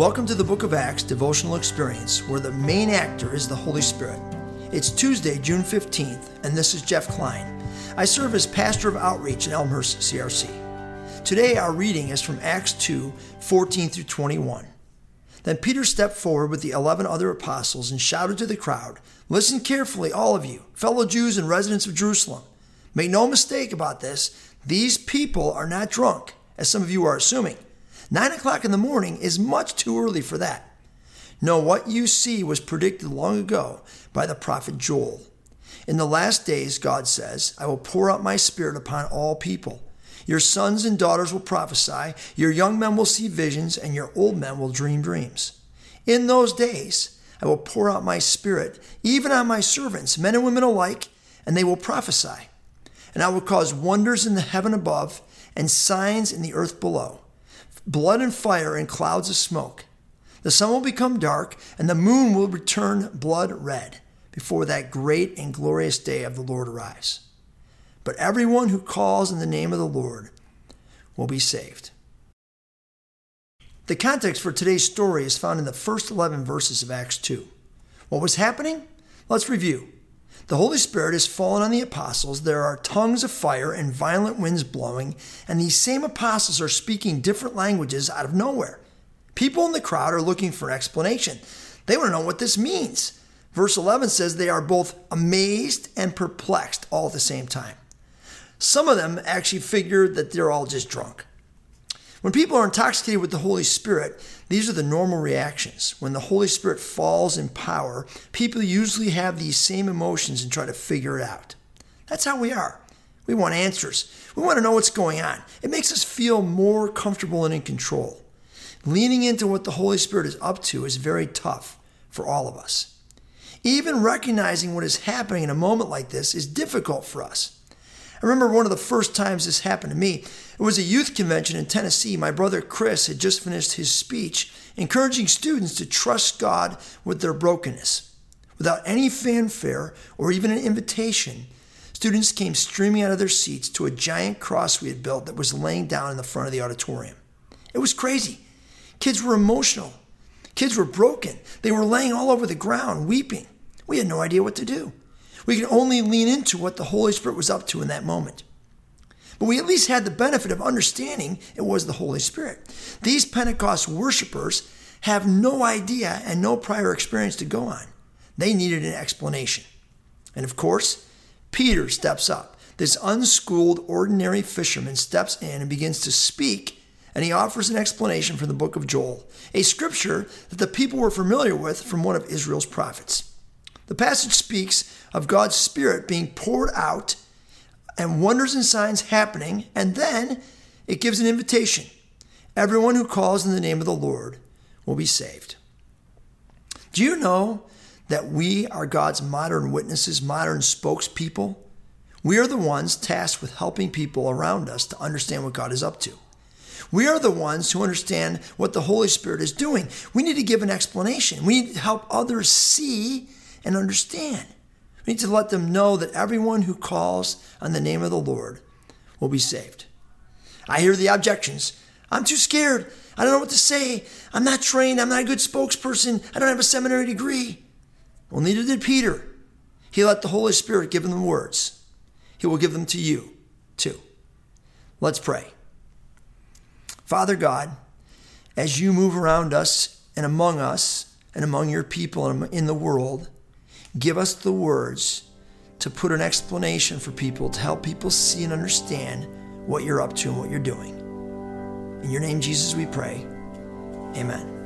Welcome to the Book of Acts devotional experience where the main actor is the Holy Spirit. It's Tuesday, June 15th, and this is Jeff Klein. I serve as pastor of outreach at Elmhurst CRC. Today, our reading is from Acts 2 14 through 21. Then Peter stepped forward with the eleven other apostles and shouted to the crowd Listen carefully, all of you, fellow Jews and residents of Jerusalem. Make no mistake about this. These people are not drunk, as some of you are assuming. Nine o'clock in the morning is much too early for that. No, what you see was predicted long ago by the prophet Joel. In the last days, God says, I will pour out my spirit upon all people. Your sons and daughters will prophesy, your young men will see visions, and your old men will dream dreams. In those days, I will pour out my spirit, even on my servants, men and women alike, and they will prophesy. And I will cause wonders in the heaven above and signs in the earth below blood and fire and clouds of smoke. The sun will become dark, and the moon will return blood red before that great and glorious day of the Lord arrives. But everyone who calls in the name of the Lord will be saved. The context for today's story is found in the first 11 verses of Acts 2. What was happening? Let's review. The Holy Spirit has fallen on the apostles. There are tongues of fire and violent winds blowing, and these same apostles are speaking different languages out of nowhere. People in the crowd are looking for an explanation. They want to know what this means. Verse 11 says they are both amazed and perplexed all at the same time. Some of them actually figure that they're all just drunk. When people are intoxicated with the Holy Spirit, these are the normal reactions. When the Holy Spirit falls in power, people usually have these same emotions and try to figure it out. That's how we are. We want answers. We want to know what's going on. It makes us feel more comfortable and in control. Leaning into what the Holy Spirit is up to is very tough for all of us. Even recognizing what is happening in a moment like this is difficult for us. I remember one of the first times this happened to me. It was a youth convention in Tennessee. My brother Chris had just finished his speech encouraging students to trust God with their brokenness. Without any fanfare or even an invitation, students came streaming out of their seats to a giant cross we had built that was laying down in the front of the auditorium. It was crazy. Kids were emotional. Kids were broken. They were laying all over the ground, weeping. We had no idea what to do. We can only lean into what the Holy Spirit was up to in that moment. But we at least had the benefit of understanding it was the Holy Spirit. These Pentecost worshipers have no idea and no prior experience to go on. They needed an explanation. And of course, Peter steps up. This unschooled, ordinary fisherman steps in and begins to speak, and he offers an explanation from the book of Joel, a scripture that the people were familiar with from one of Israel's prophets. The passage speaks of God's Spirit being poured out and wonders and signs happening, and then it gives an invitation. Everyone who calls in the name of the Lord will be saved. Do you know that we are God's modern witnesses, modern spokespeople? We are the ones tasked with helping people around us to understand what God is up to. We are the ones who understand what the Holy Spirit is doing. We need to give an explanation. We need to help others see and understand. We need to let them know that everyone who calls on the name of the Lord will be saved. I hear the objections. I'm too scared. I don't know what to say. I'm not trained. I'm not a good spokesperson. I don't have a seminary degree. Well, neither did Peter. He let the Holy Spirit give him the words. He will give them to you, too. Let's pray. Father God, as you move around us and among us and among your people and in the world, Give us the words to put an explanation for people, to help people see and understand what you're up to and what you're doing. In your name, Jesus, we pray. Amen.